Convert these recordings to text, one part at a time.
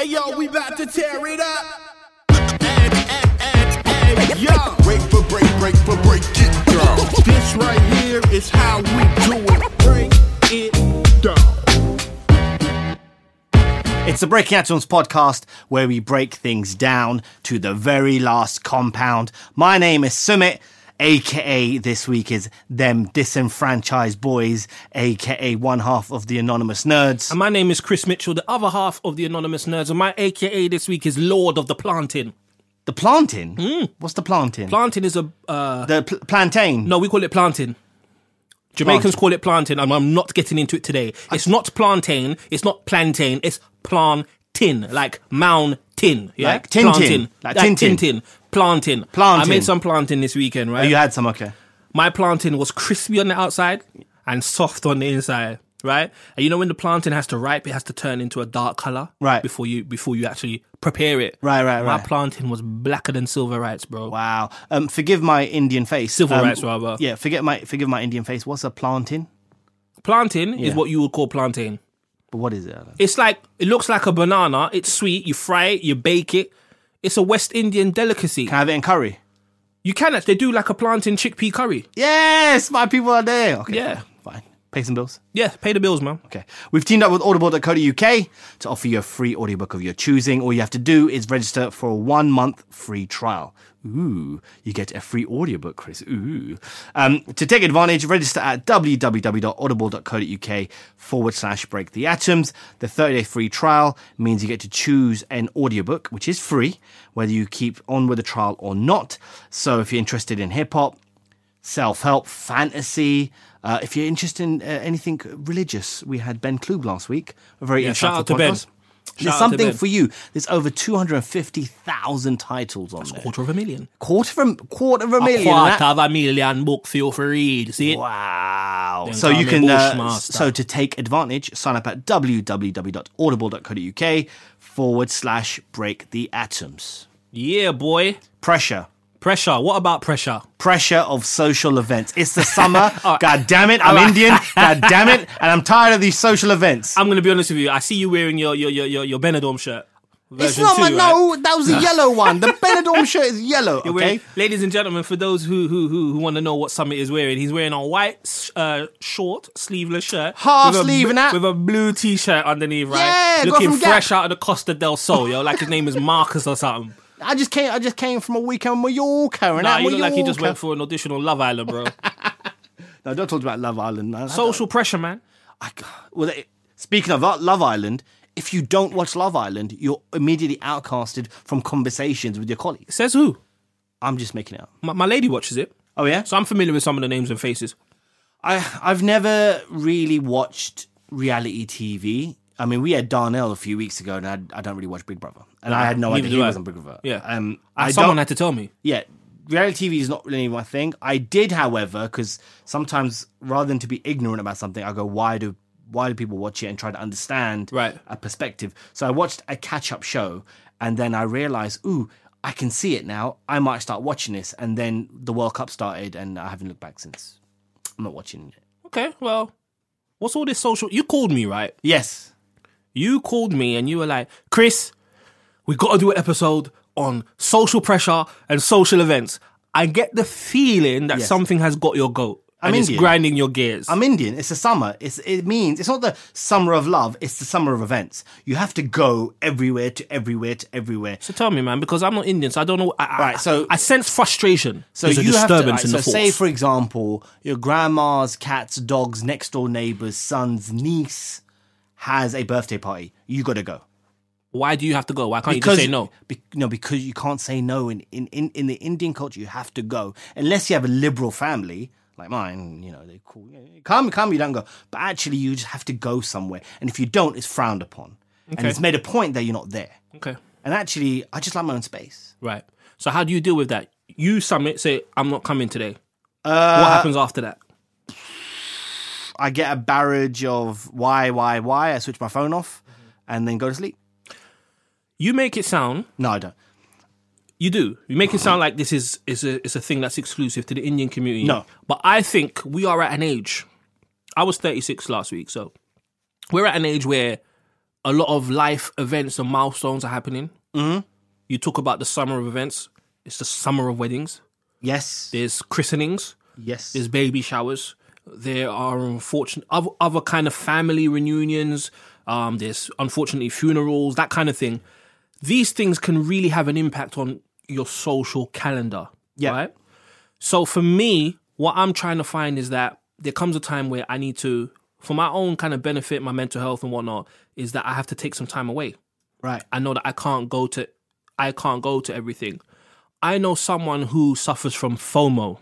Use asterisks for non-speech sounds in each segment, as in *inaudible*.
Hey yo, we about to tear it up. Hey, hey, hey, hey, yo. Break for break, break for break it down. This right here is how we do it. Break it down. It's the Breaking Atoms podcast where we break things down to the very last compound. My name is Sumit, aka this week is Them Disenfranchised Boys, aka one half of the Anonymous Nerds. And my name is Chris Mitchell, the other half of the Anonymous Nerds, and my AKA this week is Lord of the Planting. The planting? What's the planting? Planting is a uh, the pl- plantain. no, we call it planting. Jamaicans call it planting, and I'm not getting into it today. It's not plantain, it's not plantain, it's plantain, like mountain, yeah, Like Tintin. plantain, Like like Tintin. Tintin, plantain. Plantain. I made some plantain this weekend, right? Oh, you had some, okay. my plantain was crispy on the outside and soft on the inside, right? And you know when the plantain has to ripe, it has to turn into a dark color, Right. Before you before you actually prepare it, Right, right, right. My right. plantain was blacker than silver rights, bro. Wow. Um, forgive my Indian face. Civil Um, rights, rather. Yeah, forget my forgive my Indian face. What's a planting? Plantain Yeah. is what you would call plantain. But what is it? It's like it looks like a banana. It's sweet. You fry it, you bake it. It's a West Indian delicacy. Can I have it in curry? you can actually do like a plantain chickpea curry. Yes, my people are there. Okay, Yeah. fine. fine. Pay some bills. Yeah, pay the bills, man. Okay. We've teamed up with audible.co.uk to offer you a free audiobook of your choosing. All you have to do is register for a one month free trial. Ooh, you get a free audiobook, Chris. Ooh. Um, to take advantage, register at www.audible.co.uk forward slash break the atoms. The 30 day free trial means you get to choose an audiobook, which is free, whether you keep on with the trial or not. So if you're interested in hip hop, self help, fantasy. Uh, if you're interested in uh, anything religious, we had Ben Klug last week. A very Yeah, shout out to Ben. Shout There's something for you. There's over 250,000 titles on there. Quarter of a million. Quarter of a, quarter of a A million. quarter of a million book for you to read. See it? Wow. Then So you can, uh, so to take advantage, sign up at www.audible.co.uk forward slash break the atoms. Yeah, boy. Pressure. Pressure. What about pressure? pressure of social events. It's the summer. *laughs* God damn it. I'm All right. Indian. *laughs* God damn it. And I'm tired of these social events. I'm gonna be honest with you. I see you wearing your your your your, your Benidorm shirt. it's version not my, two, no, that was a yellow one. The *laughs* Benidorm shirt is yellow, You're wearing- okay? ladies and gentlemen, for those who who who, who want to know what Sumit is wearing, he's wearing a white uh, short sleeveless shirt, Half with a sleeve and that. with a blue t-shirt underneath, right? Yeah, looking from Gap. fresh out of the Costa del Sol, yo, like his name is Marcus or something. I just came I just came from a weekend in Mallorca and Nah, you look like he just went for an audition on Love Island, bro. *laughs* No, don't talk about Love Island, man. Social pressure, man. I, well, it- speaking of Love Island, if you don't watch Love Island, you're immediately outcasted from conversations with your colleagues. Says who? I'm just making it up. My, my lady watches it, Oh yeah. so I'm familiar with some of the names and faces. I I've never really watched reality TV. I mean, we had Darnell a few weeks ago, and I, I don't really watch Big Brother, and I had no Neither idea do he I. was on Big Brother. Yeah. um, I Someone don't. had to tell me. yeah, reality TV is not really my thing. I did, however, because sometimes rather than to be ignorant about something, I go, why do why do people watch it and try to understand Right. a perspective? So I watched a catch up show, and then I realized, ooh. I can see it now. I might start watching this, and then the World Cup started, and I haven't looked back since. I'm not watching it. Okay, well, what's all this social? You called me, right? Yes, You called me and you were like, Chris, we got to do an episode on social pressure and social events. I get the feeling that Yes. something has got your goat. I'm Indian. grinding your gears. I'm Indian. It's the summer. It's it means it's not the summer of love. It's the summer of events. You have to go everywhere to everywhere to everywhere. so tell me, man, because I'm not Indian, so I don't know. I, I- Right, so- I sense frustration. So There's a you have to. disturbance right, in so the force. So, say, for example, your grandma's cat's dog's next door neighbor's son's niece has a birthday party. You got to go. Why do you have to go? Why can't you just say no? Be, no, because you can't say no in, in, in, in the Indian culture. You have to go unless you have a liberal family like mine. You know, they call you come, come. You don't go, but actually, you just have to go somewhere. And if you don't, it's frowned upon, and it's made a point that you're not there. Okay, And actually, I just like my own space. right. So how do you deal with that? You Sumit, say, I'm not coming today. Uh, what happens after that? I get a barrage of why, why, why. I switch my phone off, and then go to sleep. You make it sound No, I don't. You do. You make it sound like this is is a is a thing that's exclusive to the Indian community. No. but I think we are at an age. I was thirty six last week, so we're at an age where a lot of life events and milestones are happening. Mm-hmm. You talk about the summer of events. It's the summer of weddings. Yes. There's christenings. Yes. There's baby showers. There are unfortunate other, other kind of family reunions. Um, there's unfortunately funerals, that kind of thing. These things can really have an impact on your social calendar. Yeah. Right. So for me, what I'm trying to find is that there comes a time where I need to, for my own kind of benefit, my mental health and whatnot, is that I have to take some time away. right. I know that I can't go to I can't go to everything. I know someone who suffers from FOMO,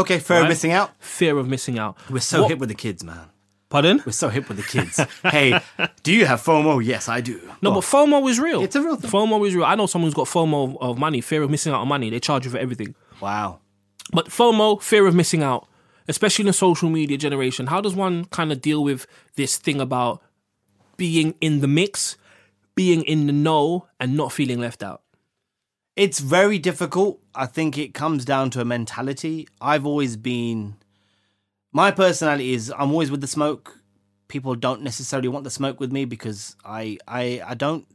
Okay, fear of missing out. fear of missing out. We're so What- hip with the kids, man. Pardon? We're so hip with the kids. hey, do you have FOMO? Yes, I do. No, but FOMO is real. It's a real thing. FOMO is real. I know someone who's got FOMO of, of money, fear of missing out on money. They charge you for everything. Wow. But FOMO, fear of missing out, especially in the social media generation, how does one kind of deal with this thing about being in the mix, being in the know, and not feeling left out? It's very difficult. I think it comes down to a mentality. I've always been. My personality is I'm always with the smoke. People don't necessarily want the smoke with me because I I I don't.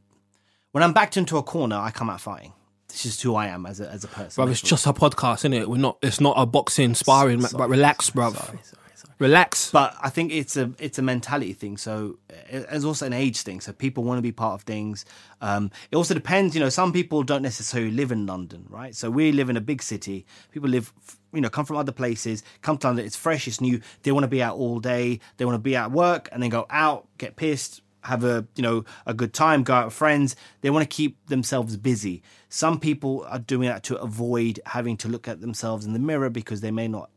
When I'm backed into a corner, I come out fighting. This is who I am as a as a person. Bruv, it's just a podcast, isn't it? We're not. It's not a boxing sparring, ma- but relax, bruv. Sorry, sorry, sorry. Relax. But I think it's a it's a mentality thing. So it's also an age thing. So people want to be part of things. Um, it also depends. You know, some people don't necessarily live in London, right? So we live in a big city. People live, you know, come from other places, come to London. It's fresh, it's new. They want to be out all day. They want to be at work and then go out, get pissed, have a you know a good time, go out with friends. They want to keep themselves busy. Some people are doing that to avoid having to look at themselves in the mirror because they may not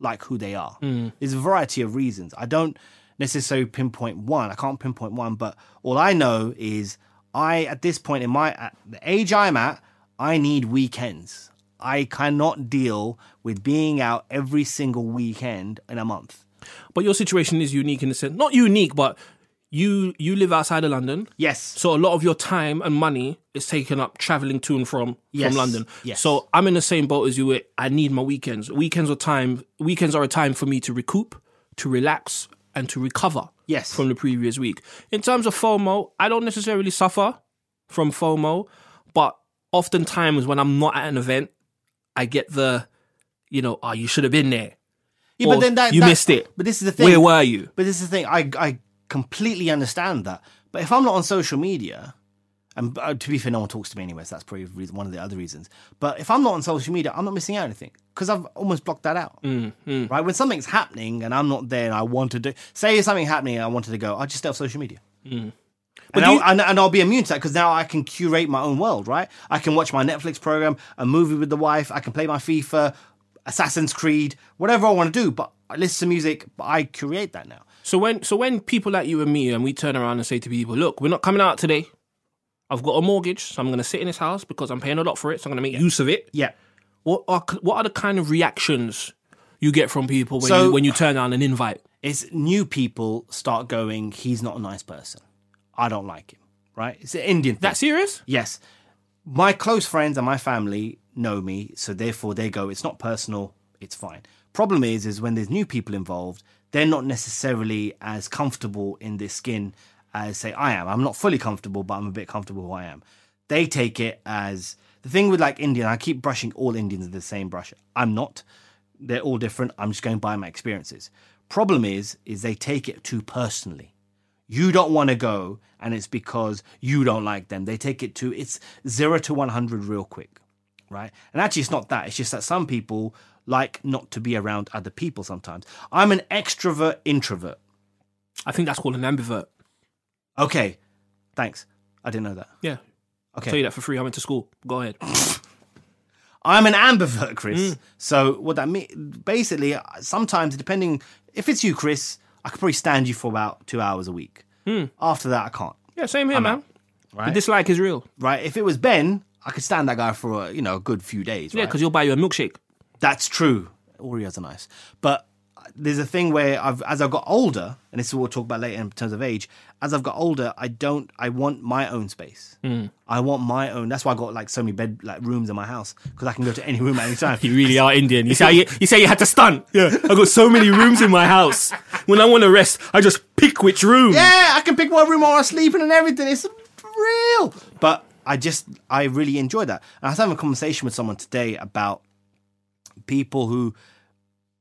like who they are. Hmm. There's a variety of reasons. I don't necessarily pinpoint one. I can't pinpoint one, but all I know is I at this point in my at the age I'm at, I need weekends. I cannot deal with being out every single weekend in a month. But your situation is unique in the sense, not unique, but you you live outside of London. Yes. So a lot of your time and money is taken up traveling to and from Yes, from London. yes. So I'm in the same boat as you. I need my weekends. Weekends are time. Weekends are a time for me to recoup, to relax, and to recover. Yes. From the previous week. In terms of FOMO, I don't necessarily suffer from FOMO, but oftentimes when I'm not at an event, I get the, you know, oh, you should have been there. Yeah, Or but then that you that- missed it. But this is the thing. Where were you? But this is the thing. I I completely understand that. But if I'm not on social media, and uh, to be fair, no one talks to me anyway. So that's probably one of the other reasons. But if I'm not on social media, I'm not missing out anything because I've almost blocked that out. Mm, Right? When something's happening and I'm not there, and I wanted to say something happening, and I wanted to go. I just stay off social media. Mm. and, But do I'll, and, and I'll be immune to that because now I can curate my own world, right? I can watch my Netflix program, a movie with the wife, I can play my FIFA, Assassin's Creed, whatever I want to do. But I listen to music, but I create that now. So when so when people like you and me and we turn around and say to people, look, we're not coming out today. I've got a mortgage, so I'm going to sit in this house because I'm paying a lot for it. So I'm going to make use of it. Yeah. What are what are the kind of reactions you get from people when So- you when you turn down an invite? It's new people start going, he's not a nice person. I don't like him, right? It's an Indian thing. That serious? Yes. My close friends and my family know me, so therefore they go, it's not personal, it's fine. Problem is, is when there's new people involved, they're not necessarily as comfortable in this skin as say I am. I'm not fully comfortable, but I'm a bit comfortable who I am. They take it as the thing with like Indian, I keep brushing all Indians with the same brush. I'm not. They're all different. I'm just going by my experiences. Problem is, is they take it too personally you don't want to go and it's because you don't like them they take it to it's 0 to 100 real quick right and actually it's not that it's just that some people like not to be around other people sometimes i'm an extrovert introvert I think that's called an ambivert. okay thanks i didn't know that Yeah. okay Tell you that for free. I went to school. Go ahead. *laughs* I'm an ambivert, Chris. Mm. So what that means, basically, uh, sometimes depending if it's you, Chris, I could probably stand you for about two hours a week. Hmm. After that, I can't. Yeah, same here, man. Right, The dislike is real. right. If it was Ben, I could stand that guy for a, you know a good few days. Yeah, right? because he'll buy you a milkshake. That's true. Oreos are nice, but there's a thing where I've as I've got older, and this is what we'll talk about later in terms of age. As I've got older, I don't. I want my own space. Hmm. I want my own. That's why I got like so many bed like rooms in my house because I can go to any room at any *laughs* time. You really are Indian. You say you, you say you had to stunt. Yeah, I got so many rooms in my house. When I want to rest, I just pick which room. Yeah, I can pick what room I want to sleep in and everything. It's real. But I just, I really enjoy that. And I was having a conversation with someone today about people who,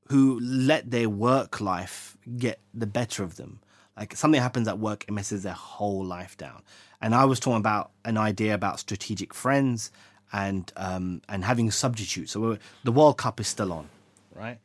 who let their work life get the better of them. Like something happens at work, it messes their whole life down. And I was talking about an idea about strategic friends and um, and having substitutes. So the World Cup is still on, right?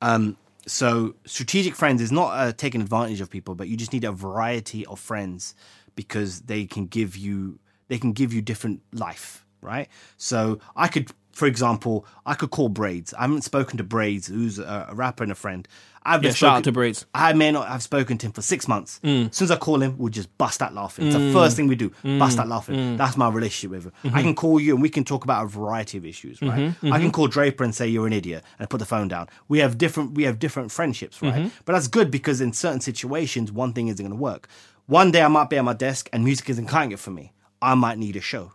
Um, so strategic friends is not uh, taking advantage of people, but you just need a variety of friends because they can give you they can give you different life, right? So I could, for example, I could call Braids. I haven't spoken to Braids, who's a, rapper and a friend. I've Yeah, just shout out to Braids. I may not have spoken to him for six months. Mm. As soon as I call him, we'll just bust out laughing. It's the mm. first thing we do, mm. bust out laughing. That's my relationship with him. I mm-hmm. can call you and we can talk about a variety of issues, right? Mm-hmm, I can mm-hmm. call Draper and say you're an idiot and put the phone down. We have different we have different friendships, right? But that's good because in certain situations, one thing isn't going to work. One day I might be at my desk and music isn't cutting it for me. I might need a show,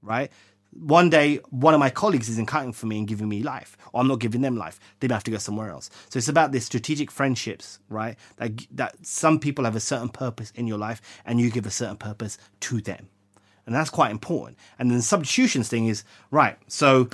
right? One day, one of my colleagues isn't cutting for me and giving me life, or I'm not giving them life. They may have to go somewhere else. So it's about this strategic friendships, right? That that some people have a certain purpose in your life, and you give a certain purpose to them, and that's quite important. And then the substitutions thing is right. So,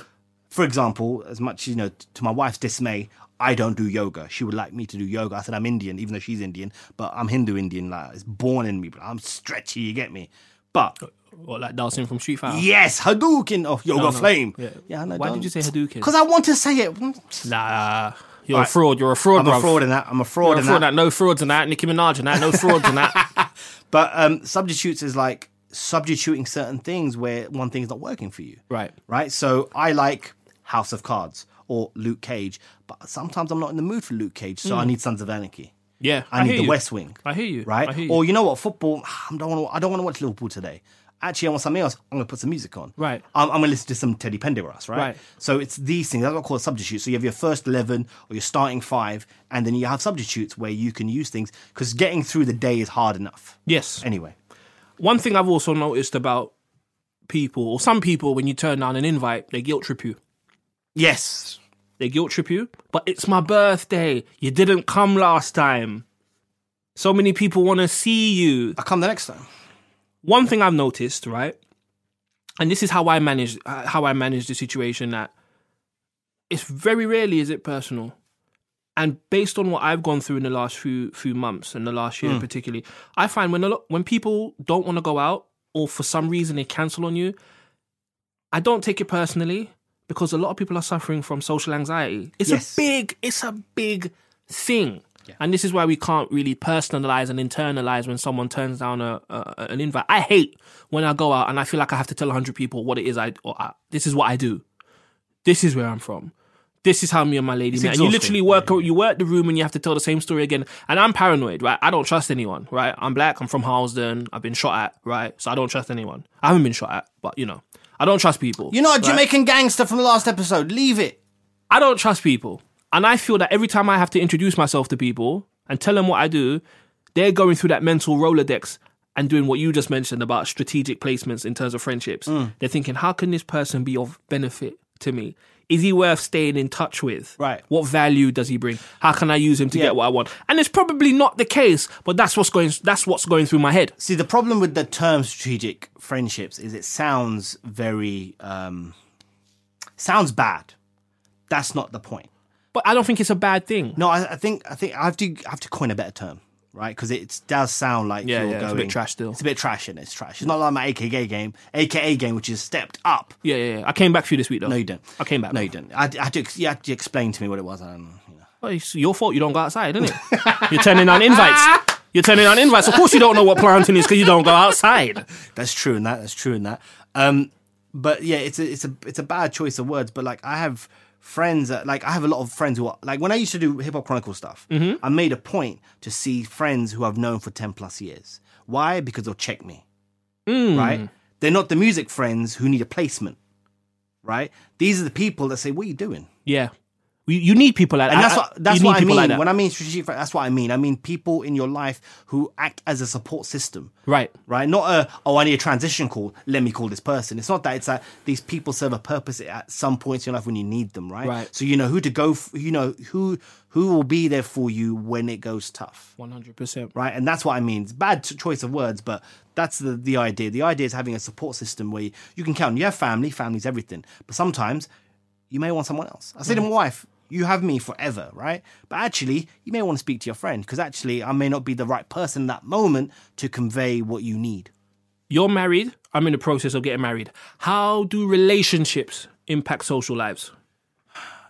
for example, as much you know, to my wife's dismay, I don't do yoga. She would like me to do yoga. I said I'm Indian, even though she's Indian, but I'm Hindu Indian. Like it's born in me, but I'm stretchy. You get me? But What, like dancing from Street Fighter? Yes, Hadouken of Yoga no. Flame. Yeah. Yeah, no, Why did you say Hadouken? Because I want to say it. Nah, you're Right. a fraud. You're a fraud, I'm a fraud in that. I'm a fraud You're a in fraud. that. That. No frauds in that. Nicki Minaj in that. No frauds in that. *laughs* But um, substitutes is like substituting certain things where one thing is not working for you. Right. Right. So I like House of Cards or Luke Cage, but sometimes I'm not in the mood for Luke Cage, so I need Sons of Anarchy. Yeah, I, need the you. West Wing. I hear you. Right. Hear you. Or you know what? Football. *sighs* I don't want to. I don't want to watch Liverpool today. Actually, I want something else. I'm going to put some music on. Right. I'm, I'm going to listen to some Teddy Pendergrass. Right? Right. So it's these things. That's what I call a substitute. So you have your first eleven or your starting five, and then you have substitutes where you can use things because getting through the day is hard enough. Yes. Anyway. One thing I've also noticed about people, or some people, when you turn down an invite, they guilt trip you. Yes. They guilt trip you. But it's my birthday. You didn't come last time. So many people want to see you. I'll come the next time. One thing I've noticed, right, and this is how I manage uh, how I manage the situation. That it's very rarely is it personal, and based on what I've gone through in the last few few months and the last year particularly, I find when a lot when people don't want to go out or for some reason they cancel on you, I don't take it personally because a lot of people are suffering from social anxiety. It's Yes. a big, it's a big thing. And this is why we can't really personalize and internalize when someone turns down a, a an invite. I hate when I go out and I feel like I have to tell hundred people what it is I or I, this is what I do. This is where I'm from. This is how me and my lady met. And you literally work you work the room and you have to tell the same story again. And I'm paranoid, right? I don't trust anyone, right? I'm black. I'm from Harlesden. I've been shot at, right? So I don't trust anyone. I haven't been shot at, but you know, I don't trust people. You're not a? Jamaican gangster from the last episode. Leave it. I don't trust people. And I feel that every time I have to introduce myself to people and tell them what I do, they're going through that mental Rolodex and doing what you just mentioned about strategic placements in terms of friendships. Mm. They're thinking, how can this person be of benefit to me? Is he worth staying in touch with? Right. What value does he bring? How can I use him to get what I want? And it's probably not the case, but that's what's going that's what's going through my head. See, the problem with the term strategic friendships is it sounds very um, sounds bad. That's not the point. But I don't think it's a bad thing. No, I, I think I think I have to I have to coin a better term, right? Because it does sound like Yeah, you're yeah, it's a bit trash still. It's a bit trash, and it's trash. It's not like my AKA game, AKA game, which is stepped up. Yeah, yeah, yeah. I came back for you this week though. No, you didn't. I came back. No, you didn't. I, I had to you had to explain to me what it was. I don't know. You know. Well, it's your fault you don't go outside, isn't it? *laughs* You're turning down invites. *laughs* You're turning down invites. Of course you don't know what planting is because you don't go outside. *laughs* That's true in that. That's true in that. Um, but yeah, it's a it's a it's a bad choice of words. But like I have friends that like I have a lot of friends who are like when I used to do hip hop chronicle stuff, mm-hmm. I made a point to see friends who I've known for ten plus years. Why? Because they'll check me. Mm. Right? They're not the music friends who need a placement. Right? These are the people that say, "What are you doing?" Yeah. You need people like And that's what that's what I mean. like that. when I mean strategic, friend, that's what I mean. I mean people in your life who act as a support system. right. Right, not a oh I need a transition call. Let me call this person. It's not that. It's that these people serve a purpose at some points in your life when you need them. Right. Right. So you know who to go. f you know who who will be there for you when it goes tough. One hundred percent. Right, and that's what I mean. It's bad choice of words, but that's the the idea. The idea is having a support system where you, you can count. You have family. Family's everything. But sometimes you may want someone else. I say to mm-hmm. my wife, "You have me forever, right?" But actually, you may want to speak to your friend because actually, I may not be the right person in that moment to convey what you need. You're married. I'm in the process of getting married. How do relationships impact social lives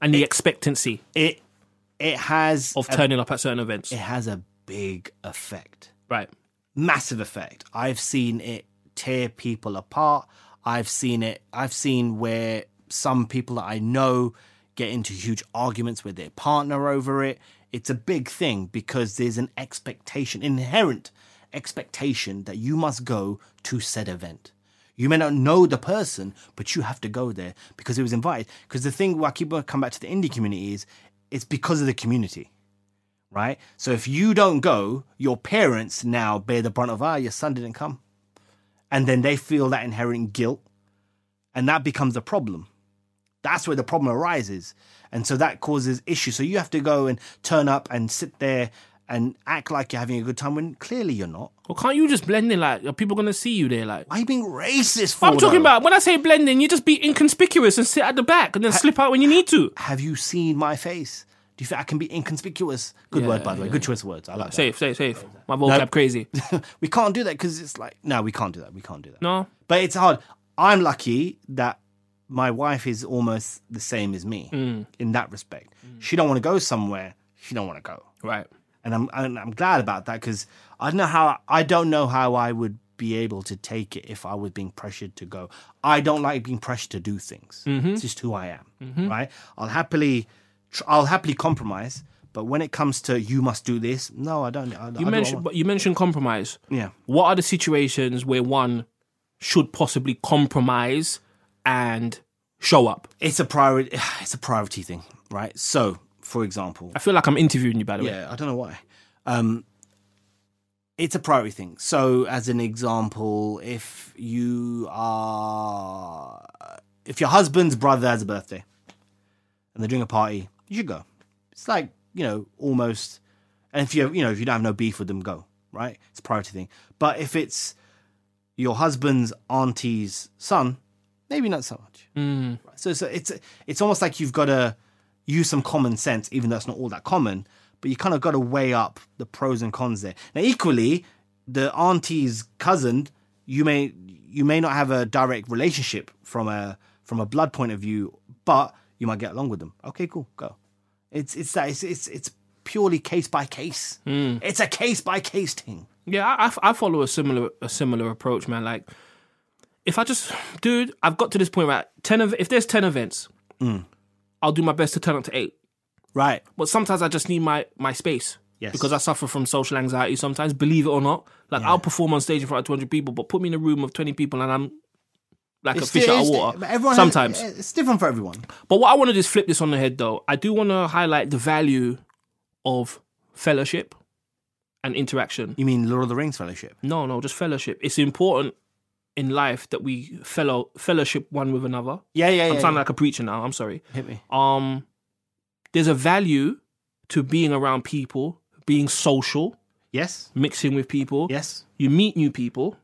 and the expectancy It it has of a, turning up at certain events? it has a big effect. Right. massive effect. I've seen it tear people apart. I've seen it. I've seen where some people that I know get into huge arguments with their partner over it. It's a big thing because there's an expectation, inherent expectation that you must go to said event. You may not know the person, but you have to go there because it was invited. Because the thing where I keep come back to the indie community is it's because of the community right? So if you don't go, your parents now bear the brunt of, ah, your son didn't come. And then they feel that inherent guilt. And that becomes a problem. That's where the problem arises. And so that causes issues. So you have to go and turn up and sit there and act like you're having a good time when clearly you're not. Well, can't you just blend in? Like, are people gonna see you there? Like, Why are you being racist for? I'm talking though? about when I say blending, you just be inconspicuous and sit at the back and then slip out when you need to. Have you seen my face? Do you think I can be inconspicuous? Good word, by the way. Good choice of words. I like that. Safe, safe, safe. My vocab crazy. *laughs* we can't do that because it's like, no, we can't do that. We can't do that. No, But it's hard. I'm lucky that my wife is almost the same as me Mm. in that respect. She don't want to go somewhere. She don't want to go, right. and I'm and I'm glad about that because I don't know how I don't know how I would be able to take it if I was being pressured to go. I don't like being pressured to do things. Mm-hmm. It's just who I am, right? I'll happily tr- I'll happily compromise, but when it comes to you must do this, no, I don't. I, I You don't mentioned, but you mentioned compromise. yeah. What are the situations where one should possibly compromise and show up? It's a priority. *sighs* It's a priority thing, right? So, for example, I feel like I'm interviewing you, by the way. Yeah, I don't know why. Um, it's a priority thing. So, as an example, if you are, if your husband's brother has a birthday and they're doing a party, you should go. It's like you know, almost. And if you you know if you don't have no beef with them, go. Right? It's a priority thing. But if it's your husband's auntie's son, maybe not so much. Mm. So, so it's it's almost like you've got to use some common sense, even though it's not all that common. But you kind of got to weigh up the pros and cons there. Now, equally, the auntie's cousin, you may you may not have a direct relationship from a from a blood point of view, but you might get along with them. Okay, cool, go. It's it's that it's it's, it's purely case by case. Mm. It's a case by case thing. Yeah, I, I- I follow a similar a similar approach, man. Like, if I just, dude, I've got to this point right? ten of if there's ten events, Mm. I'll do my best to turn up to eight. Right. But sometimes I just need my my space. Yes. Because I suffer from social anxiety sometimes, believe it or not. Like I'll perform on stage in front of 200 people, but put me in a room of 20 people and I'm like a fish out of water. but everyone has- sometimes. it's different for everyone. But what I want to just flip this on the head, though. I do want to highlight the value of fellowship and interaction. You mean Lord of the Rings Fellowship? No, no, just fellowship. It's important in life that we fellow fellowship one with another. Yeah, yeah, yeah. I'm sounding yeah. like a preacher now. I'm sorry. Hit me. Um, there's a value to being around people, being social, Yes. mixing with people. Yes. You meet new people,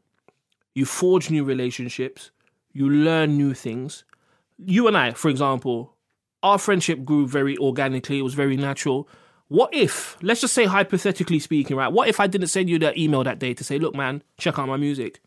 you forge new relationships, you learn new things. You and I, for example, our friendship grew very organically, it was very natural. What if, let's just say hypothetically speaking, right? What if I didn't send you that email that day to say, look, man, check out my music?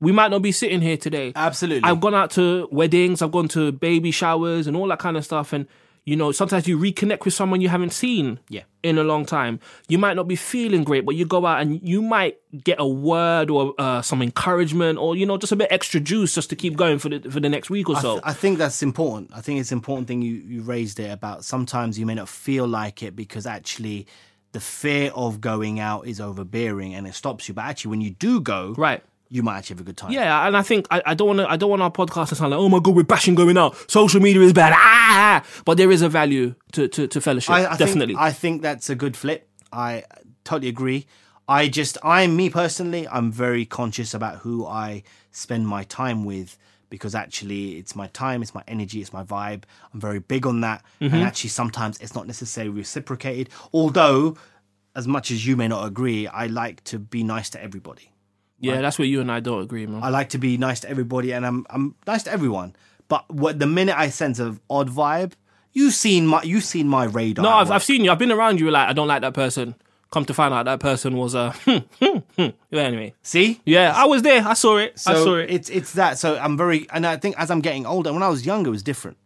We might not be sitting here today. Absolutely. I've gone out to weddings, I've gone to baby showers and all that kind of stuff. And, you know, sometimes you reconnect with someone you haven't seen Yeah. in a long time. You might not be feeling great, but you go out and you might get a word or uh, some encouragement or, you know, just a bit extra juice just to keep going for the, for the next week or I, so. th- I think that's important. I think it's important thing you, you raised it about sometimes you may not feel like it because actually the fear of going out is overbearing and it stops you. But actually, when you do go, right. You might actually have a good time. Yeah, and I think I, I don't want to. I don't want our podcast to sound like, oh my god, we're bashing going out. Social media is bad. Ah, but there is a value to to, to fellowship. I, I definitely. Think, I think that's a good flip. I totally agree. I just, I'm me personally, I'm very conscious about who I spend my time with because actually it's my time, it's my energy, it's my vibe. I'm very big on that. Mm-hmm. And actually, sometimes it's not necessarily reciprocated. Although, as much as you may not agree, I like to be nice to everybody. Yeah, that's where you and I don't agree, man. I like to be nice to everybody, and I'm I'm nice to everyone. But what the minute I sense of odd vibe, you've seen my you've seen my radar. no, I've. I've seen you. I've been around you. Like, I don't like that person. Come to find out, that person was a. Uh, *laughs* hmm, hmm, hmm. yeah, anyway, see. yeah, I was there. I saw it. I saw it. it's it's that. So I'm very, and I think as I'm getting older, when I was younger, it was different.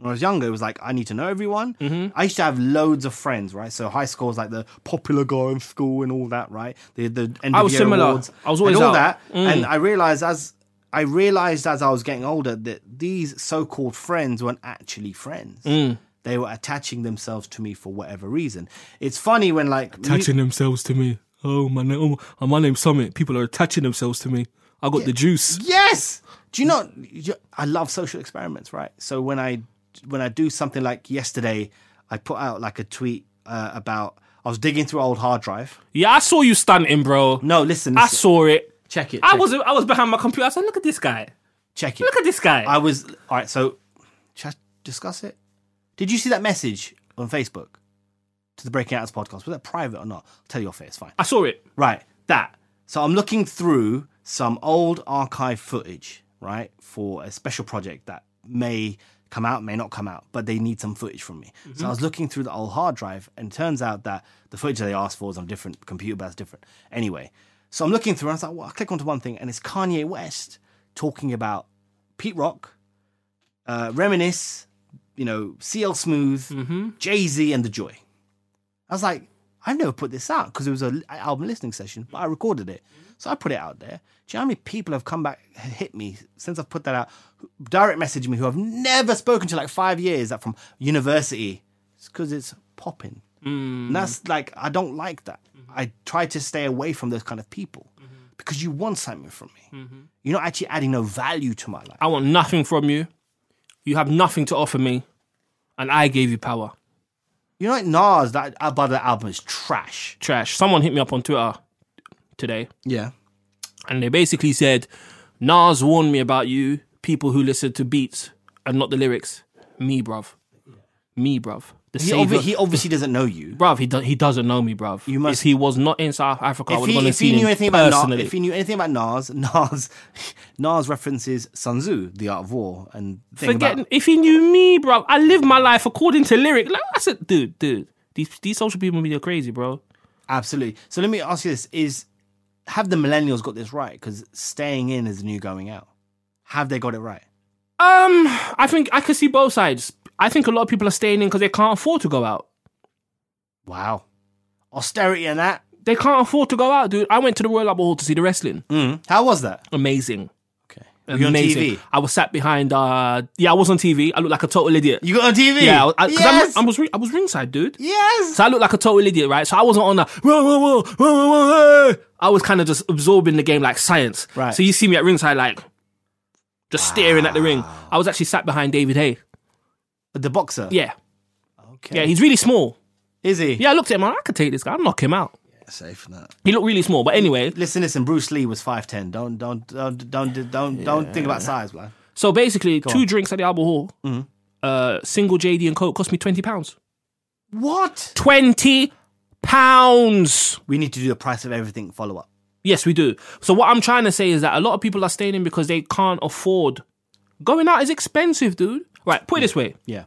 When I was younger, it was like I need to know everyone. Mm-hmm. I used to have loads of friends, right? So high school was like the popular guy in school and all that, right? The the end I of was year similar. awards I was always and all out. that. And I realized as I realized as I was getting older that these so-called friends weren't actually friends. Mm. They were attaching themselves to me for whatever reason. It's funny when like mu- attaching themselves to me. Oh my name, oh, my name's Sumit. People are attaching themselves to me. I got the juice. Yes. Do you know? I love social experiments, right? So when I when I do something like yesterday, I put out like a tweet uh, about I was digging through old hard drive. Yeah, I saw you stunting, bro. No, listen, I listen. saw it. check it. I check was it, I was behind my computer. I said, "Look at this guy. check it. Look at this guy." I was all right. So should I discuss it? Did you see that message on Facebook to the Breaking Atoms podcast? Was that private or not? I'll tell you off air. It's fine. I saw it. Right, that. So I'm looking through some old archive footage, right, for a special project that may come out, may not come out, but they need some footage from me. So I was looking through the old hard drive, and it turns out that the footage they asked for is on a different computer, but that's different. Anyway, so I'm looking through, and I was like, well, I click onto one thing, and it's Kanye West talking about Pete Rock, uh, Reminisce, you know, CL Smooth, Jay Z, and The Joy. I was like, I've never put this out because it was an album listening session, but I recorded it. So I put it out there. Do you know how many people have come back, hit me since I've put that out, direct message me who I've never spoken to like five years, that from university? It's because it's popping. Mm. And that's like, I don't like that. Mm-hmm. I try to stay away from those kind of people mm-hmm. because you want something from me. Mm-hmm. You're not actually adding no value to my life. I want nothing from you. You have nothing to offer me, and I gave you power. You know, like Nas, that uh, about that album is trash. Trash. Someone hit me up on Twitter today, Yeah. and they basically said, "Nas warned me about you, people who listen to beats and not the lyrics." Me, bruv. Me, bruv. The He, savior. obvi- he obviously doesn't know you. bruv, he, do- he doesn't know me, bruv. You must- If he was not in South Africa, I if would have he, gone and if he knew anything about Nas, if he knew anything about Nas, Nas, Nas references Sun Tzu, The Art of War, and thing Forget about, if he knew me, bro. I live my life according to lyric. Like, I said, dude, dude, these these social people media are crazy, bro. absolutely. So let me ask you this: Is have the millennials got this right? Because staying in is the new going out. Have they got it right? Um, I think I can see both sides. I think a lot of people are staying in because they can't afford to go out. Wow, austerity and that. They can't afford to go out, dude. I went to the Royal Albert Hall to see the wrestling. Mm. How was that? Amazing. Were you on TV? I was sat behind. uh Yeah, I was on TV. I looked like a total idiot. You got on TV? yeah, I, I, yes. I'm, was I was ringside, dude. yes. So I looked like a total idiot, right? So I wasn't on the whoa, whoa, whoa, whoa, whoa, whoa. I was kind of just absorbing the game like science. Right. So you see me at ringside, like just staring at the ring. I was actually sat behind David Haye. the boxer. Yeah, Okay. yeah, he's really small. Is he? Yeah, I looked at him. I could take this guy. I'll knock him out. Safe that. He looked really small, but anyway. Listen, listen. Bruce Lee was five ten. Don't don't don't don't don't don't think about size, man. So basically, two on. drinks at the Albert Hall, uh, single JD and Coke cost me twenty pounds. What? Twenty pounds. We need to do the price of everything follow up. Yes, we do. So what I'm trying to say is that a lot of people are staying in because they can't afford. Going out is expensive, dude. Right, put it this way. Yeah.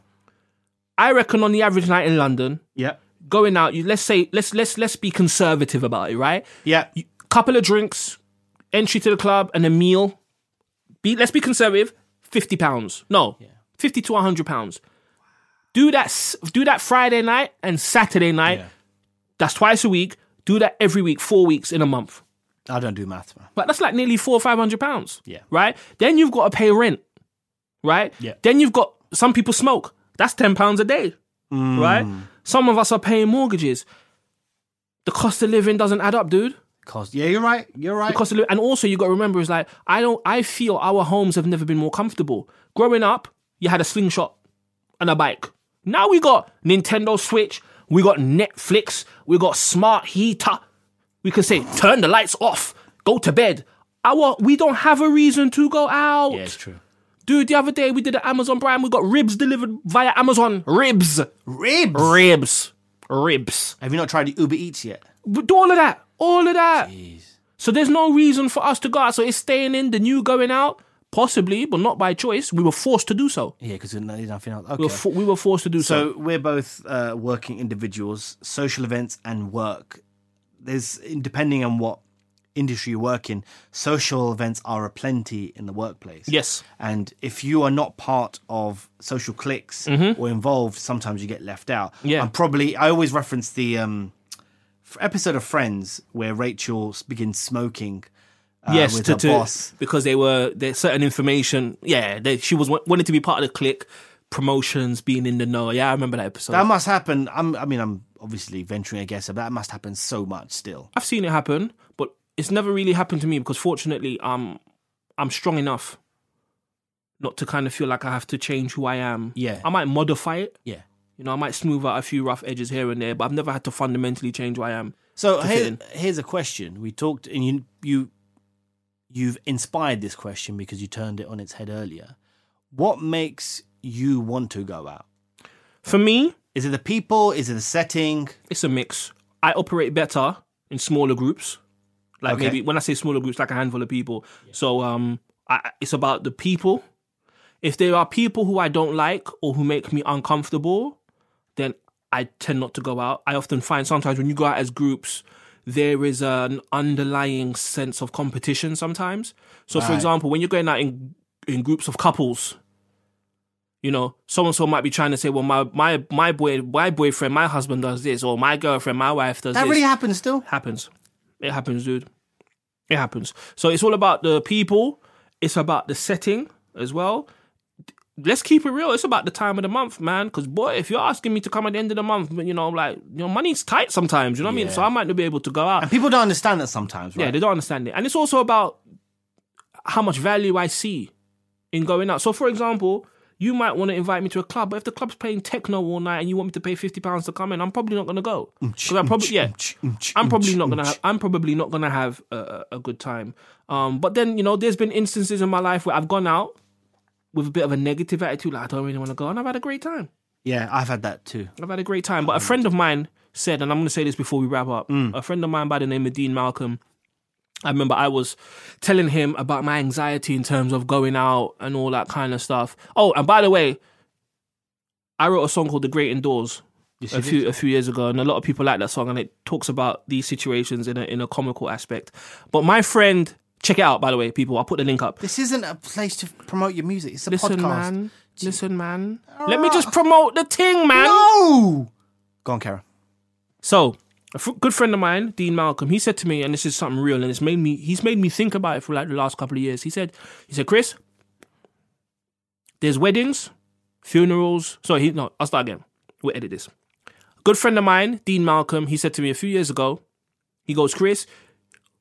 I reckon on the average night in London, Yeah. Going out, you let's say let's let's let's be conservative about it, right? Yeah. You- couple of drinks, entry to the club, and a meal. Be let's be conservative. Fifty pounds. No, fifty to hundred pounds. Do that. Do that Friday night and Saturday night. Yeah. That's twice a week. Do that every week, four weeks in a month. I don't do math, man. But that's like nearly four or five hundred pounds. Yeah. Right? Then you've got to pay rent. Right? Yeah. Then you've got some people smoke. That's ten pounds a day. Mm. Right? Some of us are paying mortgages. The cost of living doesn't add up, dude. Cost. Yeah, you're right. You're right. The cost of living. And also, you got to remember is like I don't. I feel our homes have never been more comfortable. Growing up, you had a slingshot and a bike. Now we got Nintendo Switch. We got Netflix. We got smart heater. We can say turn the lights off. Go to bed. Our we don't have a reason to go out. yeah, it's true. Dude, the other day we did an Amazon Prime. We got ribs delivered via Amazon. Ribs, Ribs. ribs, ribs. Have you not tried the Uber Eats yet? Do all of that. All of that. So there's no reason for us to go out. So it's staying in, the new going out, possibly, but not by choice. We were forced to do so. Yeah, because there's nothing else. We were, Okay. we were forced to do so. So we're both uh, working individuals, social events and work. There's depending on what industry you work in, social events are aplenty in the workplace. Yes. And if you are not part of social cliques or involved, sometimes you get left out. Mm-hmm. Yeah. I'm probably I always reference the um, episode of Friends where Rachel begins smoking. Uh, yes, with to, her to- boss. because they were there's certain information. Yeah, they, she was wa- wanted to be part of the clique, promotions, being in the know. Yeah, I remember that episode. That must happen. I'm, I mean, I'm obviously venturing a guess, but that must happen so much still. I've seen it happen, but it's never really happened to me because fortunately, um, I'm strong enough not to kind of feel like I have to change who I am. Yeah. I might modify it. Yeah. You know, I might smooth out a few rough edges here and there, but I've never had to fundamentally change who I am. So here, here's a question. We talked, and you you you've inspired this question because you turned it on its head earlier. What makes you want to go out? For me, Is it the people? Is it the setting? it's a mix. I operate better in smaller groups. Like Okay. maybe when I say smaller groups, like a handful of people. So um, I, it's about the people. If there are people who I don't like or who make me uncomfortable, then I tend not to go out. I often find sometimes when you go out as groups, there is an underlying sense of competition sometimes. So, for example, when you're going out in in groups of couples, you know, so and so might be trying to say, "Well, my my my boy, my boyfriend, my husband does this, or my girlfriend, my wife does That this." really happens still. happens. It happens, dude. It happens. So it's all about the people. It's about the setting as well. Let's keep it real. It's about the time of the month, man. Because boy, if you're asking me to come at the end of the month, you know, like your know, money's tight sometimes. You know what I mean? So I might not be able to go out. And people don't understand that sometimes, right? Yeah, they don't understand it. And it's also about how much value I see in going out. So, for example, you might want to invite me to a club, but if the club's playing techno all night and you want me to pay fifty pounds to come in, I'm probably not going to go because I'm probably yeah, I'm probably not gonna have, I'm probably not gonna have a, a good time. Um, but then you know, there's been instances in my life where I've gone out with a bit of a negative attitude, like I don't really want to go, and I've had a great time. yeah, I've had that too. I've had a great time. But a friend of mine said, and I'm going to say this before we wrap up. A friend of mine by the name of Dean Malcolm. I remember I was telling him about my anxiety in terms of going out and all that kind of stuff. Oh, and by the way, I wrote a song called "The Great Indoors" a few a few years ago, and a lot of people like that song, and it talks about these situations in a in a comical aspect. But my friend, check it out. By the way, people, I'll put the link up. This isn't a place to promote your music. It's a Listen, podcast. man. Listen, man. Let me ah. just promote the thing, man. No. Go on, Kara. So, a f- good friend of mine, Dean Malcolm, he said to me, and this is something real, and it's made me. He's made me think about it for like the last couple of years. He said, he said, Chris, there's weddings, funerals. Sorry, he no. I'll start again. We'll edit this. A good friend of mine, Dean Malcolm, he said to me a few years ago. He goes, Chris,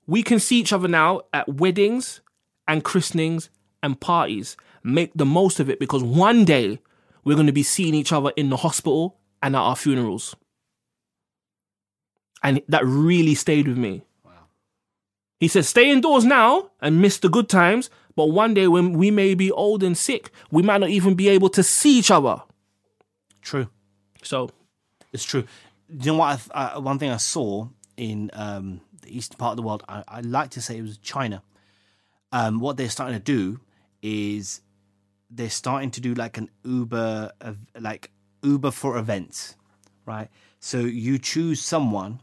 we can see each other now at weddings and christenings and parties. Make the most of it because one day we're going to be seeing each other in the hospital and at our funerals and that really stayed with me. He said, "Stay indoors now and miss the good times, but one day when we may be old and sick, we might not even be able to see each other." True. So, It's true. You know what? I, uh, one thing I saw in um, the eastern part of the world, I, I like to say it was China. Um, what they're starting to do is they're starting to do like an Uber, uh, like Uber for events, right? So you choose someone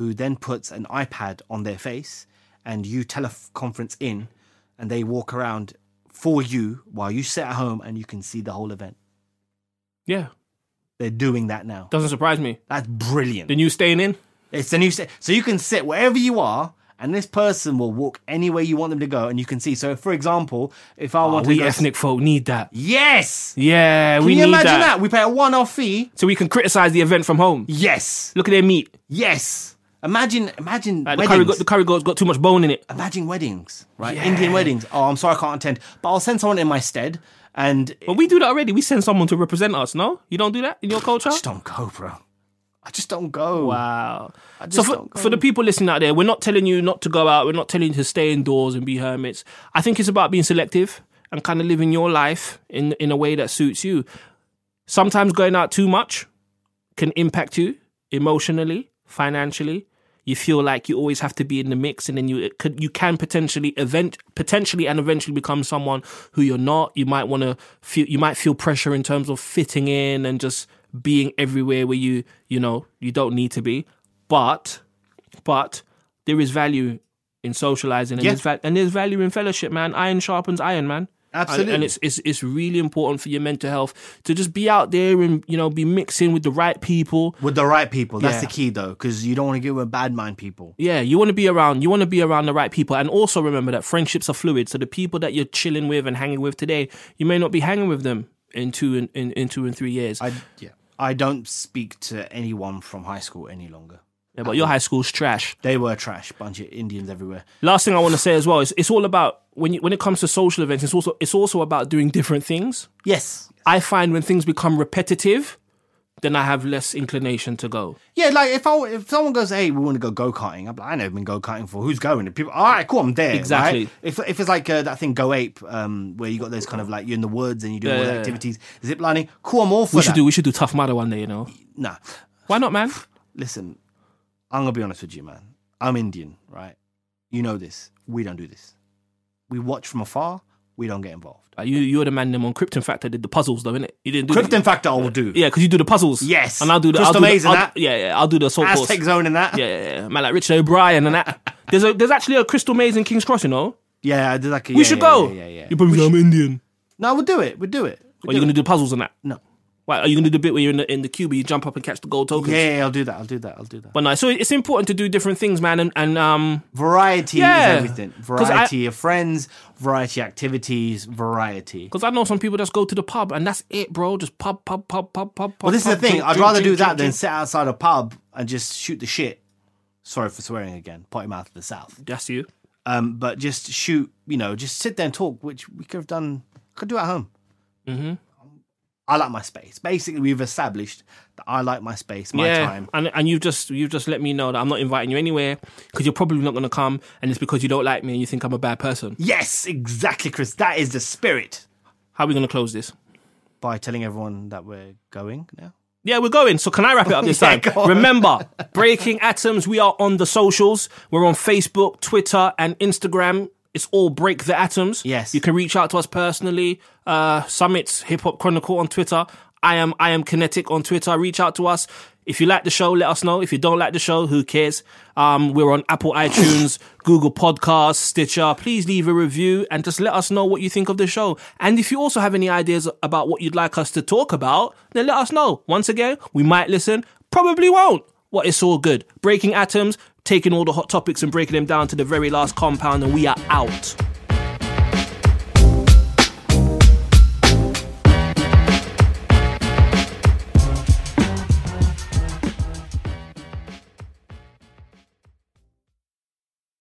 who then puts an iPad on their face, and you teleconference in, and they walk around for you while you sit at home and you can see the whole event. yeah, They're doing that now. doesn't surprise me. That's brilliant. The new staying in. It's the new. So you can sit wherever you are, and this person will walk anywhere you want them to go, and you can see. So, for example, if I Oh, want to we ethnic folk need that. yes, Yeah, can we you need imagine that. that? We pay a one-off fee. so we can criticize the event from home. Yes, Look at their meat. yes, Imagine, imagine Like the curry, got, the curry goat's got too much bone in it. imagine weddings, right? Yeah. Indian weddings. Oh, I'm sorry, I can't attend, but I'll send someone in my stead, and But we do that already. We send someone to represent us. No, you don't do that in your culture. I just don't go, bro. I just don't go. Wow. So for, for the people listening out there, we're not telling you not to go out. We're not telling you to stay indoors and be hermits. I think it's about being selective and kind of living your life in in a way that suits you. Sometimes going out too much can impact you emotionally, financially. You feel like you always have to be in the mix, and then you could you can potentially event potentially and eventually become someone who you're not. You might want to feel you might feel pressure in terms of fitting in and just being everywhere where you you know you don't need to be. But but there is value in socializing, and Yeah. there's va- and there's value in fellowship, man. Iron sharpens iron, man. And- Absolutely. and it's it's it's really important for your mental health to just be out there and you know be mixing with the right people. with the right people. That's Yeah. the key, though, because you don't want to get with bad mind people. Yeah, you want to be around. You want to be around the right people, and also remember that friendships are fluid. So the people that you're chilling with and hanging with today, you may not be hanging with them in two and in, in two and three years. I yeah. I don't speak to anyone from high school any longer. yeah, but your high school's trash. They were trash, bunch of Indians everywhere. Last thing I want to say as well is it's all about when you, when it comes to social events. It's also it's also about doing different things. Yes. I find when things become repetitive, then I have less inclination to go. Yeah, like if I if someone goes, hey, we want to go go karting, I'm like, I never been go karting for. Who's going? And people, all right, cool, I'm there. Exactly. right? If if it's like uh, that thing Go Ape, um, where you got those kind of like you're in the woods and you do Yeah, all the yeah, yeah. activities, zip lining, cool, I'm all for We that. should do we should do Tough Mudder one day. You know Nah, why not, man? listen, I'm gonna be honest with you, man. I'm Indian, right? You know this. We don't do this. We watch from afar. We don't get involved. Like, you you're the man them on Krypton Factor did the puzzles though, innit? You didn't do Krypton Factor, I will do. Yeah, because you do the puzzles. Yes. and I'll do the Crystal I'll do the- Maze and I'll- that. Yeah, yeah, I'll do the assault course. Aztec Zone and that. Yeah, yeah, yeah, man, like Richard O'Brien and that. *laughs* There's a there's actually a Crystal Maze in King's Cross, you know. Yeah, I did like. a- We yeah, should yeah, go. Yeah, yeah, yeah. You probably say I'm Indian. No, we'll do it. We'll do it. Or you're gonna do the puzzles and that. No. Why are you gonna do the bit where you're in the in the cube, you jump up and catch the gold tokens? Yeah, yeah, I'll do that. I'll do that. I'll do that. But no, so it's important to do different things, man, and and um Variety Yeah. is everything. 'Cause I- Variety of friends, variety activities, variety. because I know some people just go to the pub and that's it, bro. Just pub, pub, pub, pub, pub. Well, this is the thing. drink, I'd drink, rather drink, do that than sit outside a pub and just shoot the shit. Sorry for swearing again. Potty mouth of the south. That's you. Um, but just shoot. You know, just sit there and talk, which we could have done. Could do at home. Mm-hmm. I like my space. Basically, we've established that I like my space, my yeah, time. and and you've just you've just let me know that I'm not inviting you anywhere because you're probably not going to come, and it's because you don't like me and you think I'm a bad person. Yes, exactly, Chris. That is the spirit. How are we going to close this? By telling everyone that we're going now. Yeah, we're going. So can I wrap it up *laughs* this Yeah, time? Remember, Breaking Atoms. We are on the socials. We're on Facebook, Twitter, and Instagram. It's all Break the Atoms. Yes. You can reach out to us personally. Uh, Sumit's Hip Hop Chronicle on Twitter. I am I am Kinetic on Twitter. Reach out to us. If you like the show, let us know. If you don't like the show, who cares? Um, we're on Apple iTunes, *laughs* Google Podcasts, Stitcher. Please leave a review and just let us know what you think of the show. And if you also have any ideas about what you'd like us to talk about, then let us know. Once again, we might listen, probably won't. What it's all good. Breaking atoms, taking all the hot topics and breaking them down to the very last compound, and we are out.